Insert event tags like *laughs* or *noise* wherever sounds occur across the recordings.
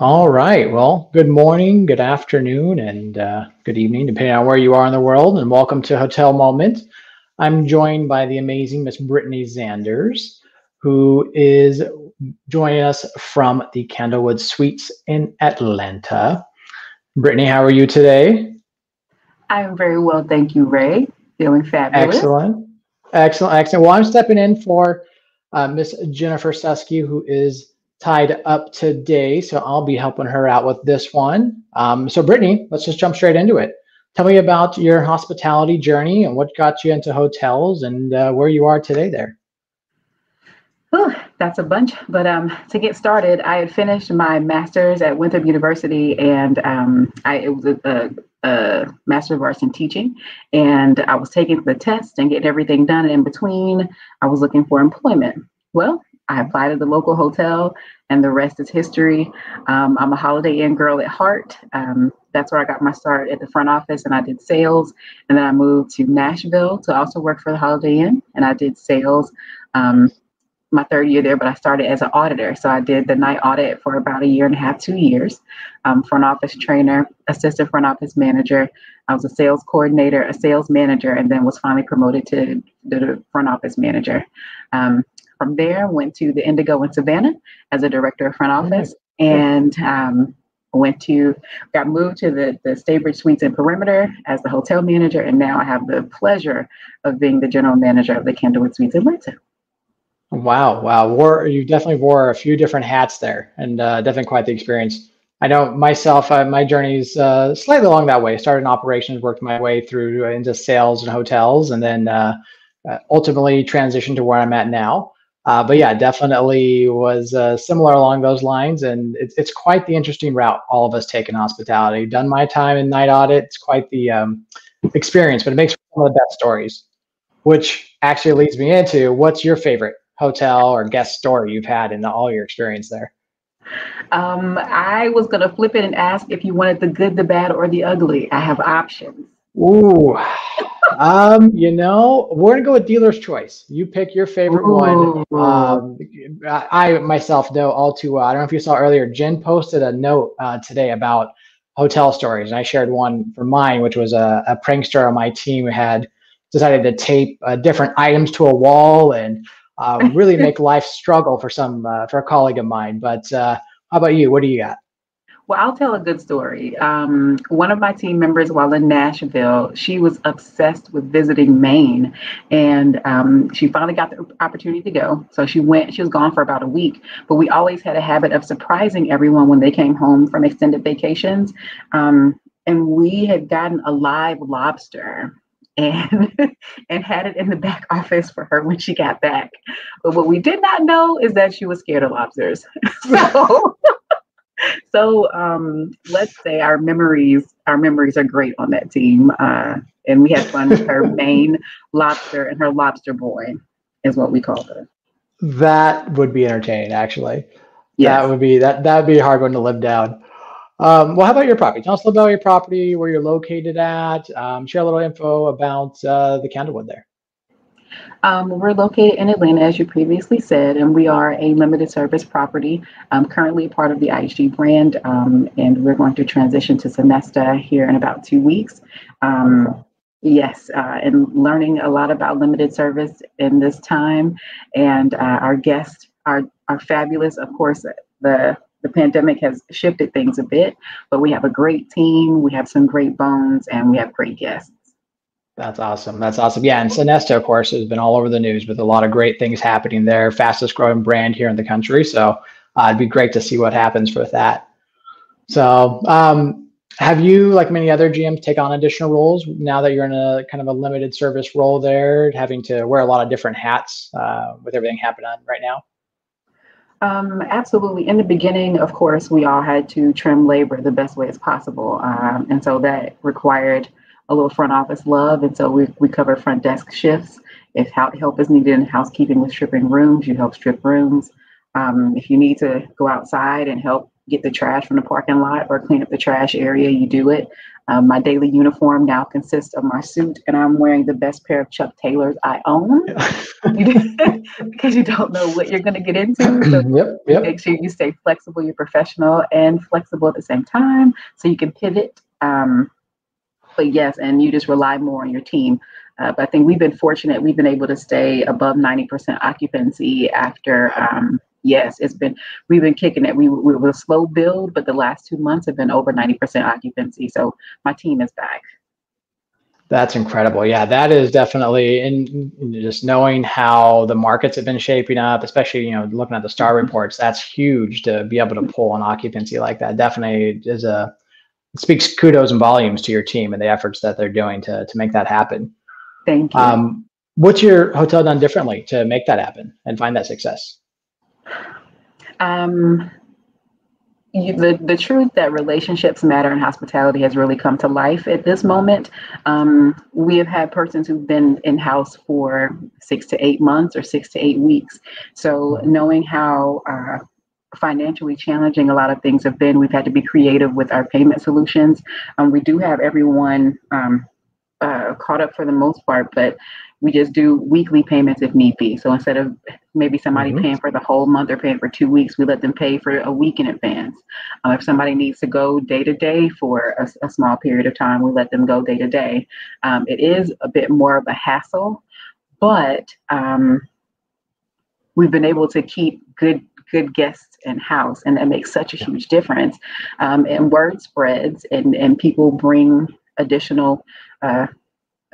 All right. Well, good morning, good afternoon, and uh, good evening, depending on where you are in the world. And welcome to Hotel Moment. I'm joined by the amazing Miss Brittany Zanders, who is joining us from the Candlewood Suites in Atlanta. Brittany, how are you today? I'm very well, thank you, Ray. Feeling fabulous. Excellent. Excellent. Excellent. Well, I'm stepping in for uh, Miss Jennifer Susky, who is tied up today, so I'll be helping her out with this one. Um, so, Brittany, let's just jump straight into it. Tell me about your hospitality journey and what got you into hotels and uh, where you are today there. Whew, that's a bunch. But um, to get started, I had finished my master's at Winthrop University, and um, I, it was a, a, a master of arts in teaching. And I was taking the test and getting everything done. And in between, I was looking for employment. Well, I applied at the local hotel, and the rest is history. Um, I'm a Holiday Inn girl at heart. Um, that's where I got my start at the front office, and I did sales. And then I moved to Nashville to also work for the Holiday Inn, and I did sales. Um, my third year there, but I started as an auditor. So I did the night audit for about a year and a half, two years. Um, front office trainer, assistant front office manager. I was a sales coordinator, a sales manager, and then was finally promoted to the front office manager. Um, from there, went to the Indigo in Savannah as a director of front office, and um, went to got moved to the the Staybridge Suites and Perimeter as the hotel manager, and now I have the pleasure of being the general manager of the Candlewood Suites Atlanta. Wow, wow, wore you definitely wore a few different hats there, and uh, definitely quite the experience. I know myself, uh, my journey's uh, slightly along that way. Started in operations, worked my way through into sales and hotels, and then uh, uh, ultimately transitioned to where I'm at now. Uh, but yeah, definitely was uh, similar along those lines, and it's it's quite the interesting route all of us take in hospitality. Done my time in night audit; it's quite the um, experience, but it makes some of the best stories. Which actually leads me into what's your favorite hotel or guest story you've had in all your experience there? Um, I was gonna flip it and ask if you wanted the good, the bad, or the ugly. I have options. Ooh, *laughs* um, you know, we're gonna go with dealer's choice. You pick your favorite Ooh. one. Um, I, myself know all too well. I don't know if you saw earlier. Jen posted a note uh, today about hotel stories, and I shared one for mine, which was a, a prankster on my team who had decided to tape uh, different items to a wall and uh, really *laughs* make life struggle for some uh, for a colleague of mine. But uh, how about you? What do you got? Well, I'll tell a good story. Um, one of my team members, while in Nashville, she was obsessed with visiting Maine, and um, she finally got the opportunity to go. So she went. She was gone for about a week. But we always had a habit of surprising everyone when they came home from extended vacations. Um, and we had gotten a live lobster and *laughs* and had it in the back office for her when she got back. But what we did not know is that she was scared of lobsters. *laughs* so so um, let's say our memories our memories are great on that team, uh, and we had fun with her *laughs* Maine lobster and her lobster boy is what we called her. That would be entertaining, actually. Yeah, that would be that that would be a hard one to live down. Um, well, how about your property? Tell us a little about your property, where you're located at. Um, share a little info about uh, the Candlewood there. Um, we're located in Atlanta, as you previously said, and we are a limited service property, um, currently part of the IHG brand, um, and we're going to transition to Sonesta here in about two weeks. Um, yes, uh, and learning a lot about limited service in this time, and uh, our guests are are fabulous. Of course, the the pandemic has shifted things a bit, but we have a great team, we have some great bones, and we have great guests. That's awesome. That's awesome. Yeah, and Sonesta, of course, has been all over the news with a lot of great things happening there. Fastest growing brand here in the country. So uh, it'd be great to see what happens with that. So, um, have you, like many other GMs, take on additional roles now that you're in a kind of a limited service role there, having to wear a lot of different hats uh, with everything happening right now? Um, absolutely. In the beginning, of course, we all had to trim labor the best way as possible. Um, and so that required a little front office love. And so we, we cover front desk shifts. If help is needed in housekeeping with stripping rooms, you help strip rooms. Um, if you need to go outside and help get the trash from the parking lot or clean up the trash area, you do it. Um, my daily uniform now consists of my suit, and I'm wearing the best pair of Chuck Taylors I own *laughs* because you don't know what you're going to get into. *clears throat* So yep, yep. make sure you stay flexible, you're professional and flexible at the same time, so you can pivot. Um, but yes, and you just rely more on your team. Uh, but I think we've been fortunate; we've been able to stay above 90% occupancy after. Um, yes, it's been we've been kicking it. We, we were a slow build, but the last two months have been over 90% occupancy. So my team is back. That's incredible. Yeah, that is definitely in just knowing how the markets have been shaping up, especially you know looking at the star mm-hmm. reports. That's huge to be able to pull an occupancy like that. Definitely is a speaks kudos and volumes to your team and the efforts that they're doing to to make that happen. Thank you. Um, what's your hotel done differently to make that happen and find that success? Um, you, the the truth that relationships matter in hospitality has really come to life at this moment. Um, we have had persons who've been in house for six to eight months or six to eight weeks. So knowing how uh, financially challenging a lot of things have been, we've had to be creative with our payment solutions. Um, we do have everyone um, uh, caught up for the most part, but we just do weekly payments if need be. So instead of maybe somebody mm-hmm. paying for the whole month or paying for two weeks, we let them pay for a week in advance. Uh, if somebody needs to go day to day for a, a, small period of time, we let them go day to day. Um, it is a bit more of a hassle, but um, we've been able to keep good good guests in house, and that makes such a huge difference. Um, and word spreads, and and people bring additional. Uh,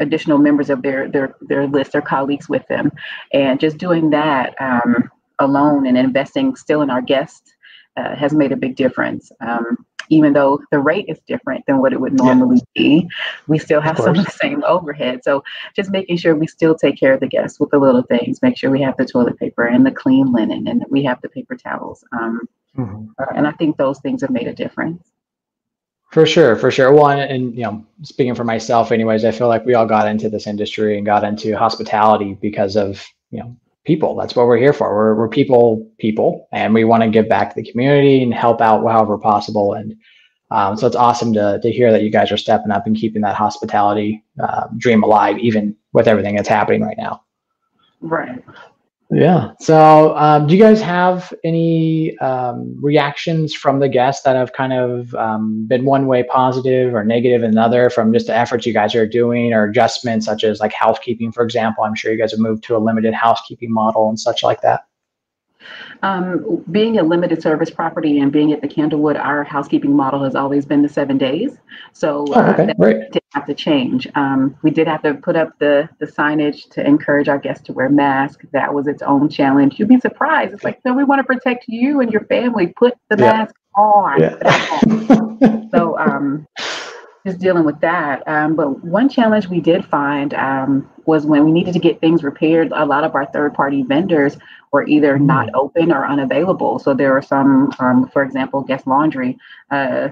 additional members of their their their list, their colleagues with them, and just doing that um, alone and investing still in our guests uh, has made a big difference. Um, even though the rate is different than what it would normally yeah. be, we still have some of the same overhead. So just making sure we still take care of the guests with the little things, make sure we have the toilet paper and the clean linen and we have the paper towels. Um, mm-hmm. and I think those things have made a difference. For sure, for sure. One, and you know, speaking for myself, anyways, I feel like we all got into this industry and got into hospitality because of you know people. That's what we're here for. We're we're people, people, and we want to give back to the community and help out however possible. And um, so it's awesome to to hear that you guys are stepping up and keeping that hospitality uh, dream alive, even with everything that's happening right now. Right. Yeah. So, um, do you guys have any um, reactions from the guests that have kind of um, been one way positive or negative another from just the efforts you guys are doing or adjustments such as like housekeeping, for example? I'm sure you guys have moved to a limited housekeeping model and such like that. Um, being a limited service property and being at the Candlewood, our housekeeping model has always been the seven days. So oh, uh, okay. that did have to change. Um, we did have to put up the, the signage to encourage our guests to wear masks. That was its own challenge. You'd be surprised. It's like, no, we want to protect you and your family. Put the yeah. mask on. Yeah. *laughs* so um, just dealing with that. Um, but one challenge we did find um, was when we needed to get things repaired, a lot of our third party vendors were either mm. not open or unavailable. So there were some, um, for example, guest laundry. Uh,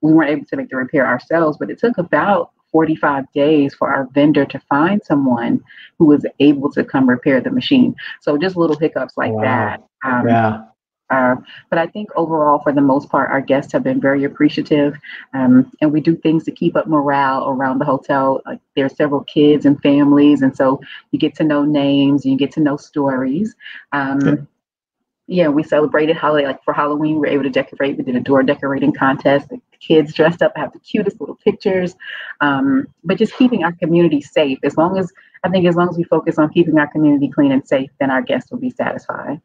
we weren't able to make the repair ourselves, but it took about 45 days for our vendor to find someone who was able to come repair the machine. So just little hiccups like wow. that. Um, yeah. Uh, but I think overall, for the most part, our guests have been very appreciative, um, and we do things to keep up morale around the hotel. Like there are several kids and families, and so you get to know names, and you get to know stories. Um, okay. Yeah, we celebrated holiday like for Halloween. We were able to decorate. We did a door decorating contest. The kids dressed up, have the cutest little pictures. Um, but just keeping our community safe. As long as I think, as long as we focus on keeping our community clean and safe, then our guests will be satisfied.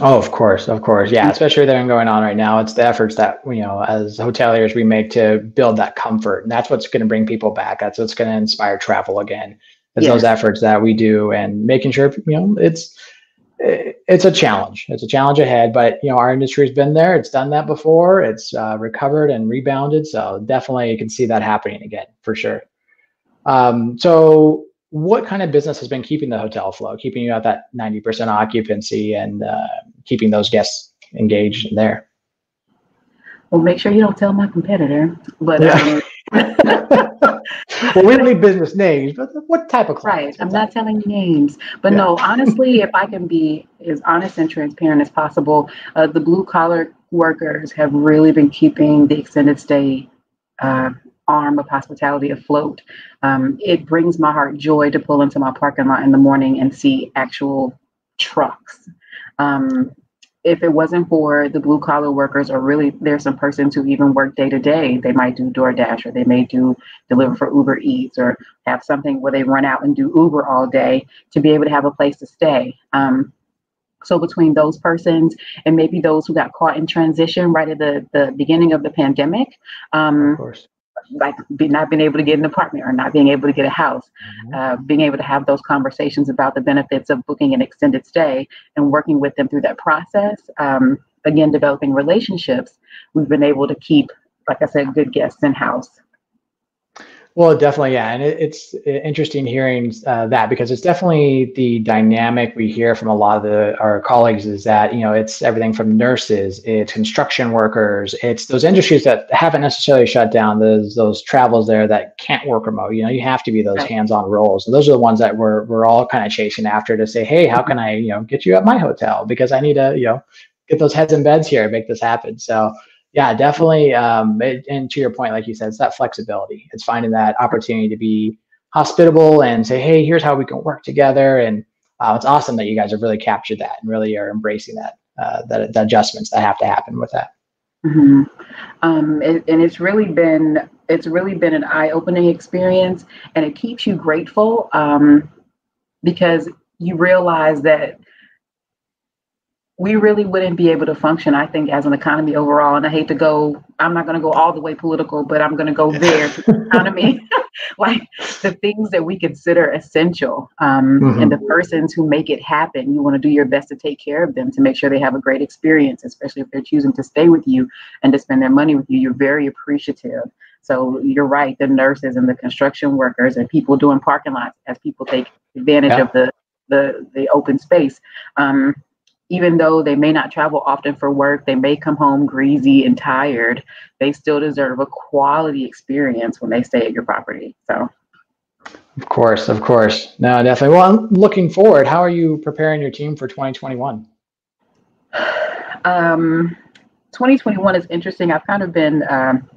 Oh, of course, of course. Yeah, especially everything going on right now. It's the efforts that, you know, as hoteliers we make to build that comfort. And that's what's going to bring people back. That's what's going to inspire travel again. Is yes. those efforts that we do and making sure, you know, it's it's a challenge. It's a challenge ahead, but you know, our industry has been there. It's done that before. It's uh, recovered and rebounded. So definitely you can see that happening again for sure. Um, so what kind of business has been keeping the hotel flow, keeping you at that 90% occupancy and uh, keeping those guests engaged in there? Well, make sure you don't tell my competitor. But um, *laughs* well, we don't need business names, but what type of clients? Right. I'm not telling you names, but yeah. no, honestly, if I can be as honest and transparent as possible, uh, the blue collar workers have really been keeping the extended stay uh, arm of hospitality afloat. Um, it brings my heart joy to pull into my parking lot in the morning and see actual trucks. Um, if it wasn't for the blue collar workers, or really there's some persons who even work day to day, they might do DoorDash or they may do deliver for Uber Eats or have something where they run out and do Uber all day to be able to have a place to stay. Um, so between those persons and maybe those who got caught in transition right at the, the beginning of the pandemic, um, like be, not being able to get an apartment or not being able to get a house, mm-hmm. uh, being able to have those conversations about the benefits of booking an extended stay and working with them through that process. Um, again, developing relationships, we've been able to keep, like I said, good guests in house. Well, definitely, yeah, and it, it's interesting hearing uh, that because it's definitely the dynamic we hear from a lot of the, our colleagues is that you know it's everything from nurses, it's construction workers, it's those industries that haven't necessarily shut down. Those those travels there that can't work remote. You know, you have to be those hands-on roles, and those are the ones that we're we're all kind of chasing after to say, hey, how can I you know get you at my hotel because I need to you know get those heads and beds here, and make this happen. So yeah, definitely. Um, it, and to your point, like you said, it's that flexibility. It's finding that opportunity to be hospitable and say, hey, here's how we can work together. And uh, it's awesome that you guys have really captured that and really are embracing that, uh, the, the adjustments that have to happen with that. Mm-hmm. Um, and, and it's really been it's really been an eye-opening experience, and it keeps you grateful um, because you realize that we really wouldn't be able to function, I think, as an economy overall. And I hate to go, I'm not going to go all the way political, but I'm going to go *laughs* there to the economy. *laughs* like the things that we consider essential um, mm-hmm. and the persons who make it happen, you want to do your best to take care of them to make sure they have a great experience, especially if they're choosing to stay with you and to spend their money with you. You're very appreciative. So you're right, the nurses and the construction workers and people doing parking lots as people take advantage yeah. of the, the, the open space. Um, even though they may not travel often for work, they may come home greasy and tired, they still deserve a quality experience when they stay at your property. So, of course, of course. No, definitely. Well, I'm looking forward, how are you preparing your team for 2021? Um, 2021 is interesting. I've kind of been um,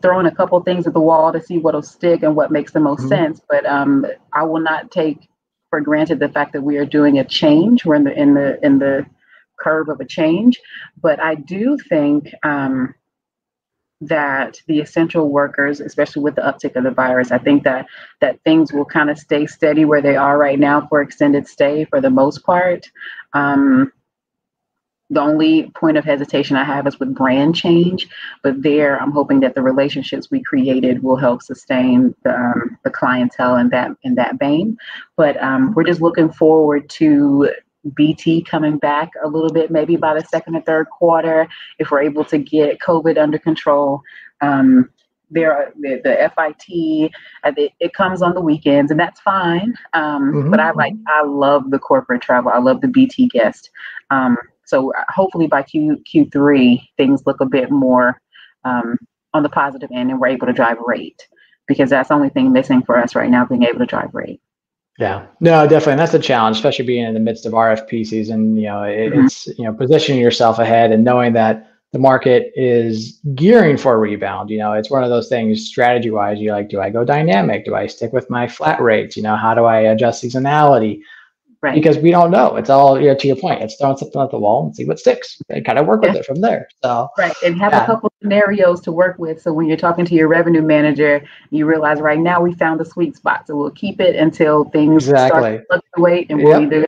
throwing a couple things at the wall to see what'll stick and what makes the most mm-hmm. sense, but um, I will not take for granted the fact that we are doing a change. We're in the in the in the curve of a change, but I do think um, that the essential workers, especially with the uptick of the virus, I think that that things will kind of stay steady where they are right now for extended stay for the most part. Um, the only point of hesitation I have is with brand change, but there I'm hoping that the relationships we created will help sustain the, um, the clientele in that in that vein. But um, we're just looking forward to BT coming back a little bit, maybe by the second or third quarter, if we're able to get COVID under control. Um, there are the, the FIT, uh, it, it, comes on the weekends, and that's fine. Um, mm-hmm. But I like, I love the corporate travel. I love the BT guest. Um, so uh, hopefully by Q Q3 things look a bit more um, on the positive end, and we're able to drive rate because that's the only thing missing for us right now, being able to drive rate. Yeah, no, definitely. And that's a challenge, especially being in the midst of RFP season. You know, it, mm-hmm. it's you know positioning yourself ahead and knowing that the market is gearing for a rebound. You know, it's one of those things strategy wise. You like, do I go dynamic? Do I stick with my flat rates? You know, how do I adjust seasonality? Right. Because we don't know. It's all you know, to your point. It's throwing something at the wall and see what sticks and kind of work yeah. with it from there. So right. And have yeah. a couple scenarios to work with. So when you're talking to your revenue manager, you realize right now we found the sweet spot. So we'll keep it until things exactly. start to fluctuate and we'll yep. either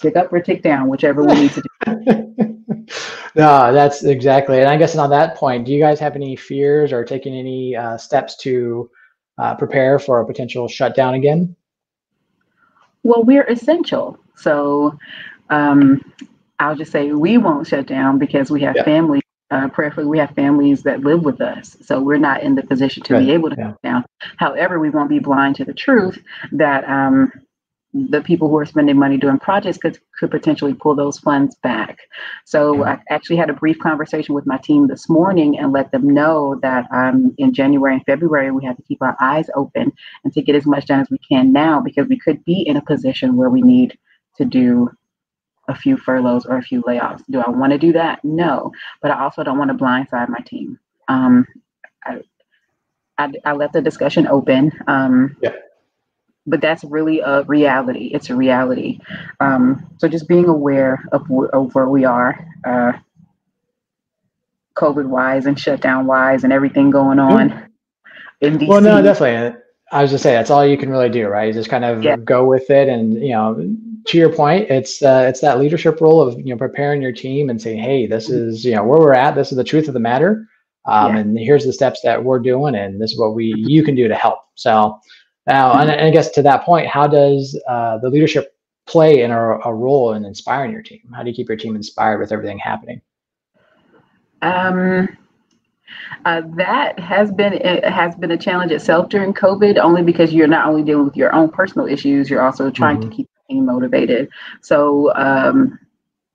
tick up or tick down, whichever we need to do. *laughs* no, that's exactly. And I guess on that point, do you guys have any fears or taking any uh, steps to uh, prepare for a potential shutdown again? Well, we're essential. So um, I'll just say we won't shut down because we have yeah. families. Uh, prayerfully, we have families that live with us. So we're not in the position to right. be able to yeah. shut down. However, we won't be blind to the truth that um, the people who are spending money doing projects could, could potentially pull those funds back. So I actually had a brief conversation with my team this morning and let them know that um, in January and February, we have to keep our eyes open and to get as much done as we can now because we could be in a position where we need to do a few furloughs or a few layoffs. Do I want to do that? No, but I also don't want to blindside my team. Um, I, I, I, left the discussion open. Um, yeah but that's really a reality. It's a reality. Um, so just being aware of, of where we are, uh, COVID wise and shutdown wise and everything going on in DC. Well, no, definitely. I was just saying that's all you can really do, right? You just kind of yeah. go with it, and you know, to your point, it's uh, it's that leadership role of you know preparing your team and saying, hey, this mm-hmm. is you know where we're at. This is the truth of the matter, um, yeah. and here's the steps that we're doing, and this is what we you can do to help. So now, and, and I guess to that point, how does uh, the leadership play in a, a, role in inspiring your team? How do you keep your team inspired with everything happening? Um, uh, that has been has been a challenge itself during COVID, only because you're not only dealing with your own personal issues, you're also trying mm-hmm. to keep the team motivated. So um,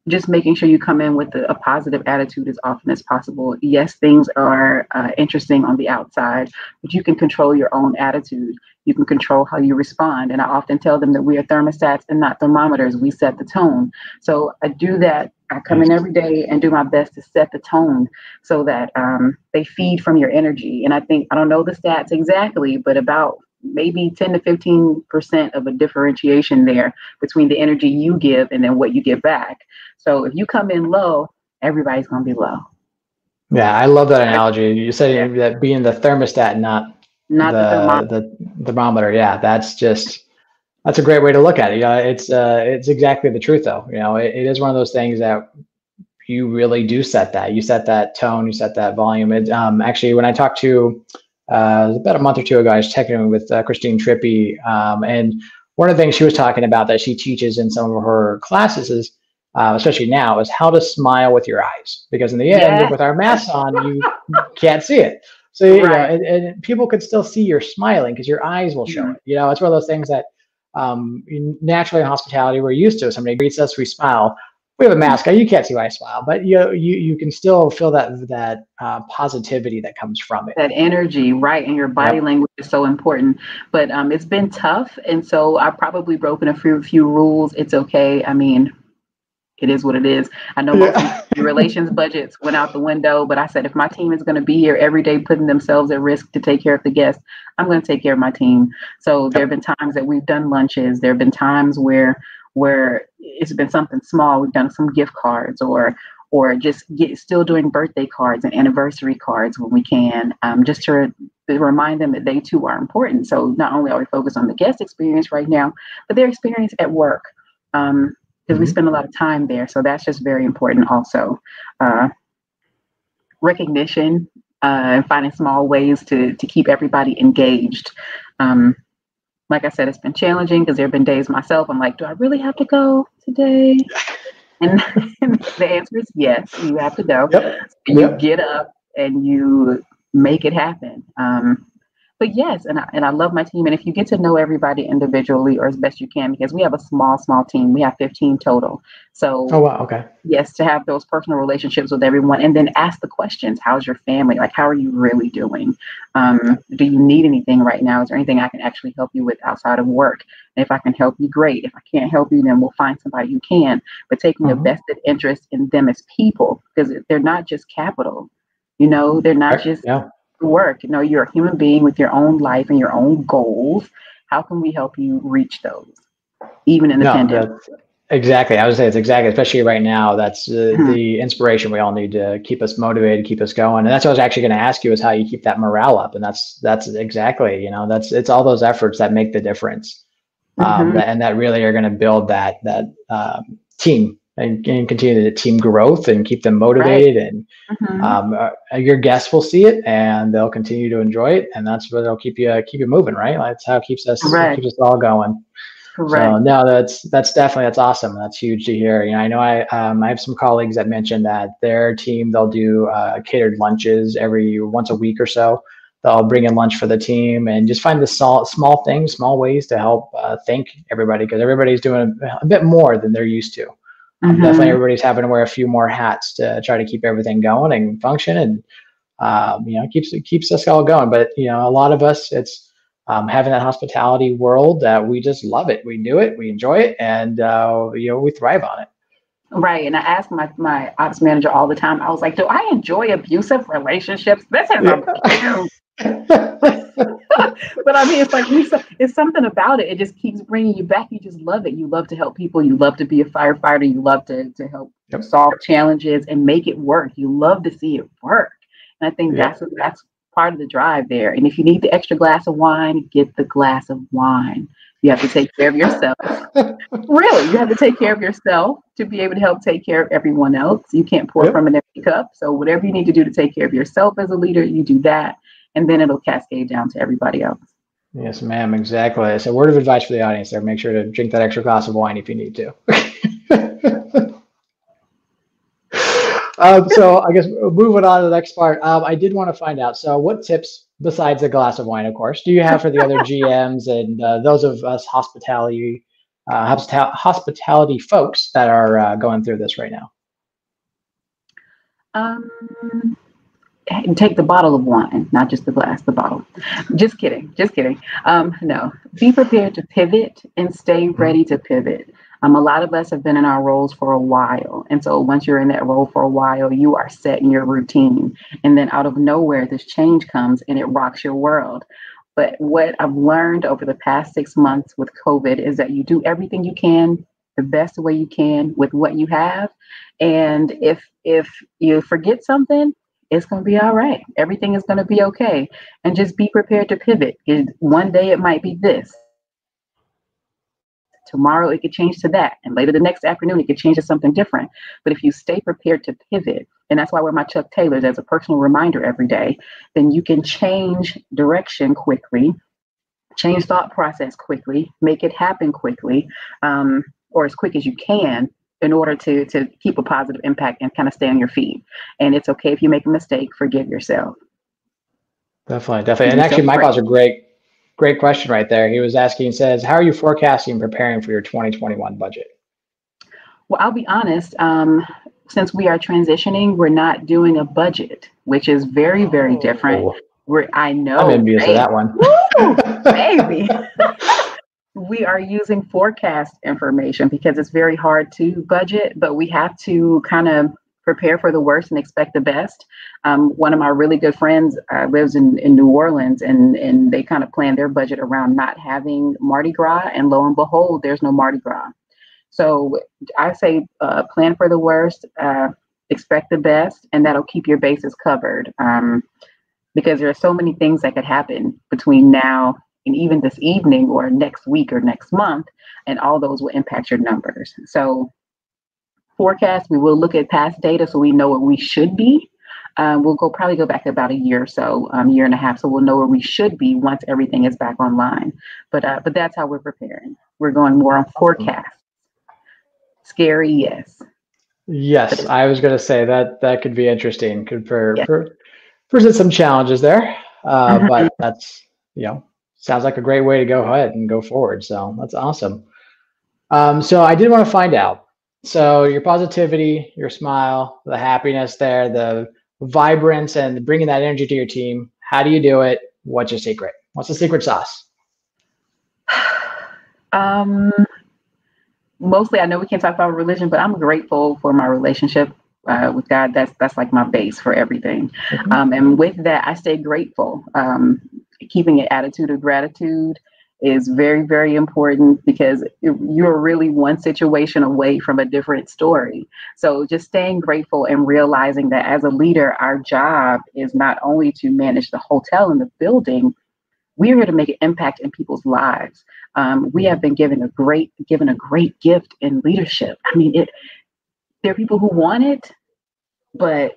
just making sure you come in with a, a, positive attitude as often as possible. Yes, things are uh, interesting on the outside, but you can control your own attitude. You can control how you respond. And I often tell them that we are thermostats and not thermometers. We set the tone. So I do that. I come in every day and do my best to set the tone so that um, they feed from your energy. And I think, I don't know the stats exactly, but about maybe 10 to 15 percent of a differentiation there between the energy you give and then what you get back so if you come in low everybody's going to be low yeah i love that *laughs* analogy you said that being the thermostat not not the, the, thermometer. the thermometer yeah that's just that's a great way to look at it you know it's uh it's exactly the truth though you know it, it is one of those things that you really do set that you set that tone you set that volume it um actually when i talked to uh, about a month or two ago, I was checking with uh, Christine Trippi, um, and one of the things she was talking about that she teaches in some of her classes is, uh, especially now, is how to smile with your eyes. Because in the end, yeah. with our masks on, you can't see it. So you right. know, and, and, people could still see you're smiling because your eyes will show mm-hmm. it. You know, it's one of those things that um, naturally in hospitality we're used to. Somebody greets us, we smile we have a mask on. You can't see why I smile, but you you you can still feel that that uh, positivity that comes from it. That energy, right? And your body yep. language is so important. But um, it's been tough, and so I've probably broken a few few rules. It's okay. I mean, it is what it is. I know most yeah. relations budgets went out the window, but I said if my team is going to be here every day, putting themselves at risk to take care of the guests, I'm going to take care of my team. So there have been times that we've done lunches. There have been times where where it's been something small. We've done some gift cards or or just get, still doing birthday cards and anniversary cards when we can, um, just to, re- to, remind them that they too are important. So not only are we focused on the guest experience right now, but their experience at work, because mm-hmm. we spend a lot of time there. So that's just very important also. Uh, recognition uh, and finding small ways to, to keep everybody engaged. Um, like I said, it's been challenging because there have been days myself, I'm like, do I really have to go today? *laughs* And, and *laughs* the answer is yes, you have to go. Yep. You yep. get up and you make it happen. Um, but yes, and I, and I love my team. And if you get to know everybody individually or as best you can, because we have a small, small team, we have 15 total. So, oh, wow. Okay. Yes, to have those personal relationships with everyone and then ask the questions How's your family? Like, how are you really doing? Um, do you need anything right now? Is there anything I can actually help you with outside of work? And if I can help you, great. If I can't help you, then we'll find somebody who can. But taking mm-hmm. a vested interest in them as people, because they're not just capital. You know, they're not just yeah work. You know, you're a human being with your own life and your own goals. How can we help you reach those, even in the no, pandemic? Exactly. I would say it's exactly, especially right now. That's uh, hmm. the inspiration we all need to keep us motivated, keep us going. And that's what I was actually going to ask you is how you keep that morale up. And that's that's exactly, you know, that's it's all those efforts that make the difference, um, mm-hmm. and that really are going to build that that um, team and, and continue the team growth and keep them motivated right. and mm-hmm. um, uh, your guests will see it and they'll continue to enjoy it and that's what they'll keep you keep you moving right that's how it keeps us right. keeps us all going Right. So no, that's that's definitely that's awesome. That's huge to hear. You know, I know I um, I have some colleagues that mentioned that their team they'll do uh, catered lunches every once a week or so. they'll bring in lunch for the team and just find the small, small things, small ways to help uh, thank everybody because everybody's doing a, a, bit more than they're used to. Mm-hmm. definitely, everybody's having to wear a few more hats to try to keep everything going and function, and um, you know, keeps it keeps us all going. But you know, a lot of us, it's um, having that hospitality world that we just love it. We do it, we enjoy it, and uh, you know, we thrive on it. Right. And I ask my, my ops manager all the time, I was like, do I enjoy abusive relationships? This is yeah. *laughs* but I mean, it's like it's something about it. It just keeps bringing you back. You just love it. You love to help people. You love to be a firefighter. You love to to help yep. solve challenges and make it work. You love to see it work. And I think yep. that's that's part of the drive there. And if you need the extra glass of wine, get the glass of wine. You have to take care of yourself. really, you have to take care of yourself to be able to help take care of everyone else. You can't pour yep. from an empty cup. So whatever you need to do to take care of yourself as a leader, you do that and then it'll cascade down to everybody else. Yes, ma'am. Exactly. So, word of advice for the audience there: make sure to drink that extra glass of wine if you need to. *laughs* um, so, I guess moving on to the next part, um, I did want to find out. So, what tips, besides a glass of wine, of course, do you have for the other *laughs* GMs and uh, those of us hospitality uh, hospitality folks that are uh, going through this right now? Um, and take the bottle of wine, not just the glass, the bottle. Just kidding, just kidding. Um, no, be prepared to pivot and stay ready to pivot. Um, a lot of us have been in our roles for a while. And so once you're in that role for a while, you are set in your routine. And then out of nowhere, this change comes and it rocks your world. But what I've learned over the past six months with COVID is that you do everything you can the best way you can with what you have. And if if you forget something, it's going to be all right. Everything is going to be okay. And just be prepared to pivot. One day it might be this. Tomorrow it could change to that. And later the next afternoon it could change to something different. But if you stay prepared to pivot, and that's why I wear my Chuck Taylors as a personal reminder every day, then you can change direction quickly, change thought process quickly, make it happen quickly, um, or as quick as you can in order to to keep a positive impact and kind of stay on your feet. And it's okay if you make a mistake, forgive yourself. Definitely, definitely. And actually, my was are great, great question right there. He was asking, says, how are you forecasting and preparing for your 2021 budget? Well, I'll be honest. Um, since we are transitioning, we're not doing a budget, which is very, very different. Oh. We're, I know. I'm envious baby. of that one. Woo, *laughs* baby. *laughs* we are using forecast information because it's very hard to budget, but we have to kind of prepare for the worst and expect the best. Um, one of my really good friends uh, lives in, in New Orleans and, and they kind of plan their budget around not having Mardi Gras. And lo and behold, there's no Mardi Gras. So I say uh, plan for the worst, uh, expect the best, and that'll keep your bases covered. Um, because there are so many things that could happen between now and even this evening or next week or next month, and all those will impact your numbers. So, forecast, we will look at past data so we know what we should be. Um, we'll go probably go back about a year or so, um, year and a half, so we'll know where we should be once everything is back online. But uh, but that's how we're preparing. We're going more on forecast. Scary, yes. Yes, I was going to say that that could be interesting. Could for, yes. for present some challenges there, uh, mm-hmm. but that's you know sounds like a great way to go ahead and go forward. So that's awesome. Um, so I did want to find out. So your positivity, your smile, the happiness there, the vibrance, and bringing that energy to your team. How do you do it? What's your secret? What's the secret sauce? *sighs* Um, mostly, I know we can't talk about religion, but I'm grateful for my relationship uh, with God. That's that's like my base for everything. Mm-hmm. Um, and with that, I stay grateful. Um, keeping an attitude of gratitude is very, very important because you're really one situation away from a different story. So just staying grateful and realizing that as a leader, our job is not only to manage the hotel and the building, we're here to make an impact in people's lives. Um, we have been given a great, given a great gift in leadership. I mean, it. There are people who want it, but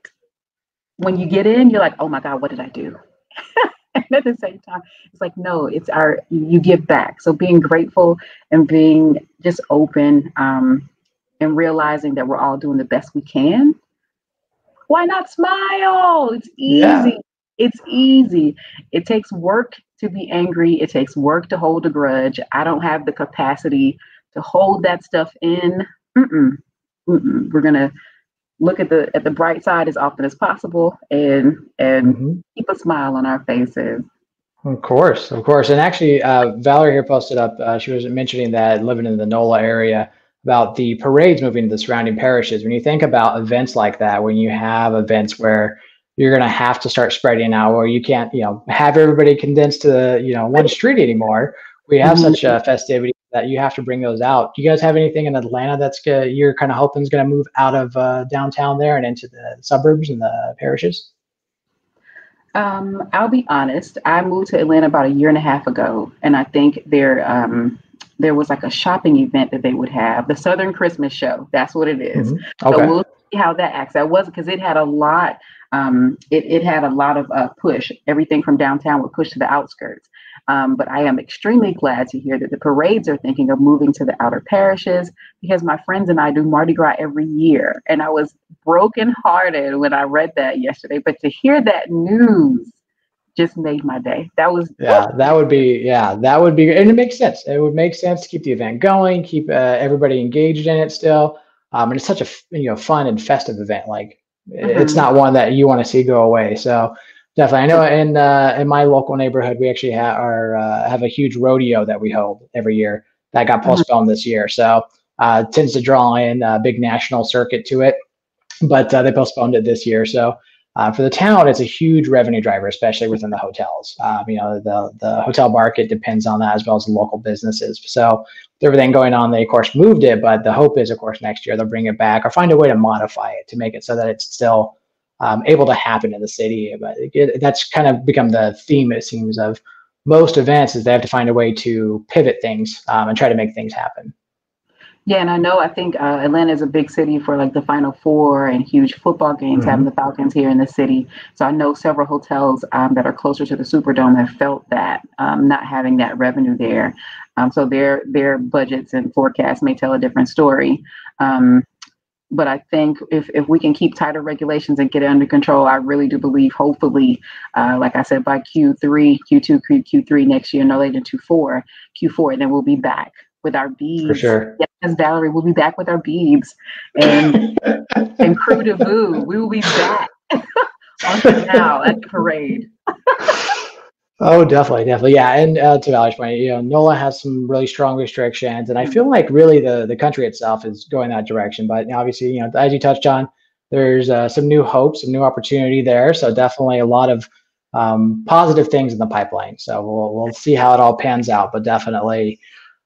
when you get in, you're like, oh my God, what did I do? *laughs* *laughs* and at the same time, it's like, no, it's our, you give back. So being grateful and being just open um, and realizing that we're all doing the best we can. Why not smile? It's easy. Yeah. It's easy. It takes work to be angry. It takes work to hold a grudge. I don't have the capacity to hold that stuff in. Mm-mm. Mm-mm. We're gonna look at the at the bright side as often as possible and and mm-hmm. keep a smile on our faces. Of course, of course. And actually, uh, Valerie here posted up. Uh, she was mentioning that living in the NOLA area about the parades moving to the surrounding parishes. When you think about events like that, when you have events where you're going to have to start spreading out, or you can't, you know, have everybody condensed to you know one street anymore. We have mm-hmm. such a festivity that you have to bring those out. Do you guys have anything in Atlanta that's gonna, you're kind of hoping is going to move out of uh, downtown there and into the suburbs and the parishes? Um, I'll be honest. I moved to Atlanta about a year and a half ago, and I think there um, there was like a shopping event that they would have, the Southern Christmas Show. That's what it is. Mm-hmm. Okay. So we'll see how that acts. That was because it had a lot. Um, it it had a lot of uh, push. Everything from downtown would push to the outskirts. Um, but I am extremely glad to hear that the parades are thinking of moving to the outer parishes because my friends and I do Mardi Gras every year. And I was brokenhearted when I read that yesterday. But to hear that news just made my day. That was yeah, that would be yeah, that would be and it makes sense. It would make sense to keep the event going, keep uh, everybody engaged in it still. Um, and it's such a you know fun and festive event. Like mm-hmm. it's not one that you want to see go away. So Definitely, I know. In uh, in my local neighborhood, we actually have our uh, have a huge rodeo that we hold every year that got mm-hmm. postponed this year. So uh, tends to draw in a big national circuit to it, but uh, they postponed it this year. So uh, for the town, it's a huge revenue driver, especially within the hotels. Um, you know, the the hotel market depends on that as well as the local businesses. So with everything going on, they of course moved it, but the hope is, of course, next year they'll bring it back or find a way to modify it to make it so that it's still um, able to happen in the city. But it, that's kind of become the theme, it seems, of most events is they have to find a way to pivot things um, and try to make things happen. Yeah, and I know I think uh, Atlanta is a big city for like the Final Four and huge football games, mm-hmm. having the Falcons here in the city. So I know several hotels um, that are closer to the Superdome have felt that um, not having that revenue there. Um, so their their budgets and forecasts may tell a different story. Um, but I think if, if we can keep tighter regulations and get it under control, I really do believe, hopefully, uh, like I said, by Q3, Q2, Q3 next year, no later than Q4, Q4, then we'll be back with our beads. For sure. Yes, Valerie, we'll be back with our beads and *laughs* and crew de voo. We will be back *laughs* on now at the parade. *laughs* Oh, definitely, definitely, yeah. And uh, to Valerie's point, you know, NOLA has some really strong restrictions, and I feel like really the the country itself is going that direction. But obviously, you know, as you touched on, there's uh, some new hopes, some new opportunity there. So definitely a lot of um, positive things in the pipeline. So we'll we'll see how it all pans out, but definitely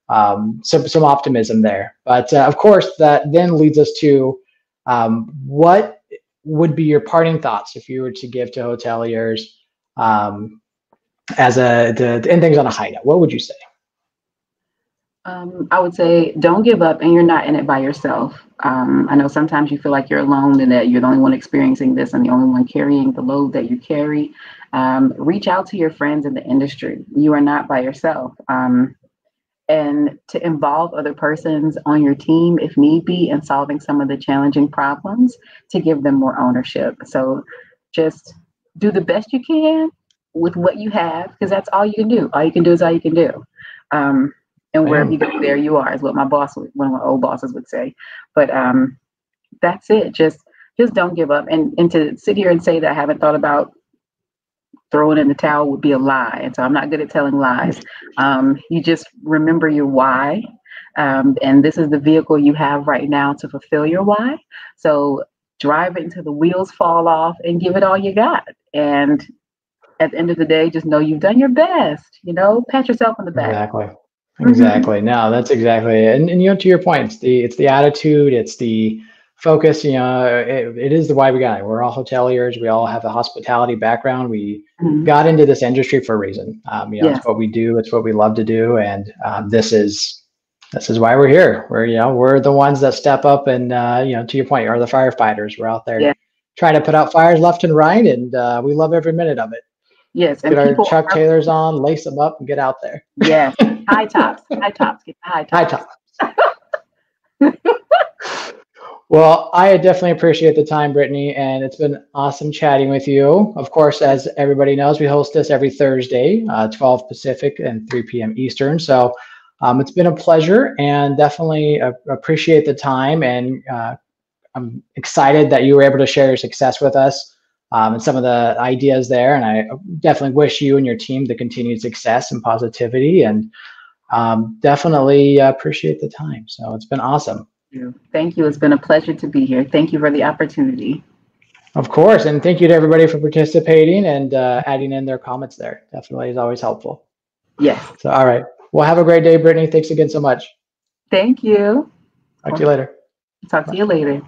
um, some some optimism there. But uh, of course, that then leads us to um, what would be your parting thoughts if you were to give to hoteliers um, as a to, to end things on a high note, what would you say? Um, I would say don't give up and you're not in it by yourself. Um, I know sometimes you feel like you're alone and that you're the only one experiencing this and the only one carrying the load that you carry. Um, reach out to your friends in the industry. You are not by yourself. Um, and to involve other persons on your team if need be in solving some of the challenging problems to give them more ownership. So just do the best you can with what you have because that's all you can do. All you can do is all you can do. Um, and wherever you go, there you are, is what my boss, one of my old bosses would say. But um, that's it. Just just don't give up. And and to sit here and say that I haven't thought about throwing in the towel would be a lie. And so I'm not good at telling lies. Um, you just remember your why. Um, and this is the vehicle you have right now to fulfill your why. So drive it until the wheels fall off and give it all you got. And at the end of the day, just know you've done your best. You know, pat yourself on the back. Exactly. Mm-hmm. Exactly. Mm-hmm. No, that's exactly it. And, and you know, to your point, it's the it's the attitude, it's the focus. You know, it, it is the why we got it. We're all hoteliers. We all have a hospitality background. We mm-hmm. got into this industry for a reason. Um, you know, yes. it's what we do. It's what we love to do, and um, this is this is why we're here. We're you know we're the ones that step up and uh, you know to your point, you are the firefighters. We're out there yeah. trying to put out fires left and right, and uh, we love every minute of it. Yes, and get our Chuck are, Taylors on, lace them up, and get out there. Yes, *laughs* high tops, high tops, get the high tops. High tops. Well, I definitely appreciate the time, Brittany, and it's been awesome chatting with you. Of course, as everybody knows, we host this every Thursday, uh, 12 Pacific and 3 p.m. Eastern. So um, it's been a pleasure and definitely uh, appreciate the time. And uh, I'm excited that you were able to share your success with us um, and some of the ideas there. And I definitely wish you and your team the continued success and positivity. And um, definitely appreciate the time. So it's been awesome. Thank you. It's been a pleasure to be here. Thank you for the opportunity. Of course. And thank you to everybody for participating and uh, adding in their comments there. Definitely is always helpful. Yes. So, all right. Well, have a great day, Brittany. Thanks again so much. Thank you. Talk to you later. Talk to you later.